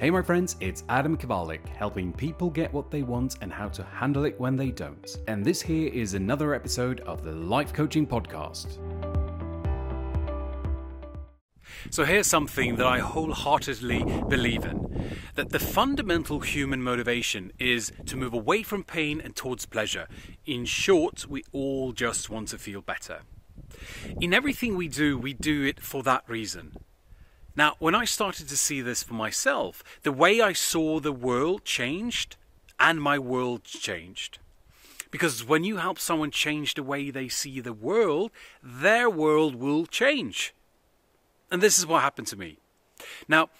Hey, my friends, it's Adam Kawalec, helping people get what they want and how to handle it when they don't. And this here is another episode of the Life Coaching Podcast. So, here's something that I wholeheartedly believe in that the fundamental human motivation is to move away from pain and towards pleasure. In short, we all just want to feel better. In everything we do, we do it for that reason. Now, when I started to see this for myself, the way I saw the world changed and my world changed. Because when you help someone change the way they see the world, their world will change. And this is what happened to me. Now,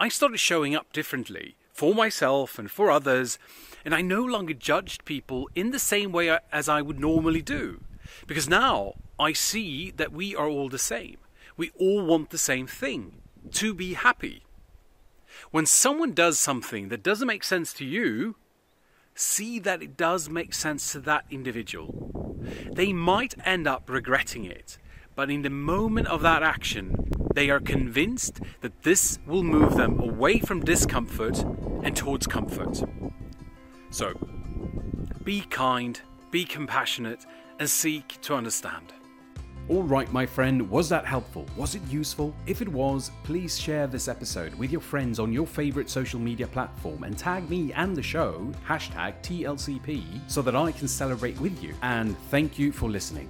I started showing up differently for myself and for others, and I no longer judged people in the same way as I would normally do. Because now I see that we are all the same. We all want the same thing to be happy. When someone does something that doesn't make sense to you, see that it does make sense to that individual. They might end up regretting it, but in the moment of that action, they are convinced that this will move them away from discomfort and towards comfort. So, be kind, be compassionate, and seek to understand. All right, my friend, was that helpful? Was it useful? If it was, please share this episode with your friends on your favorite social media platform and tag me and the show, hashtag TLCP, so that I can celebrate with you. And thank you for listening.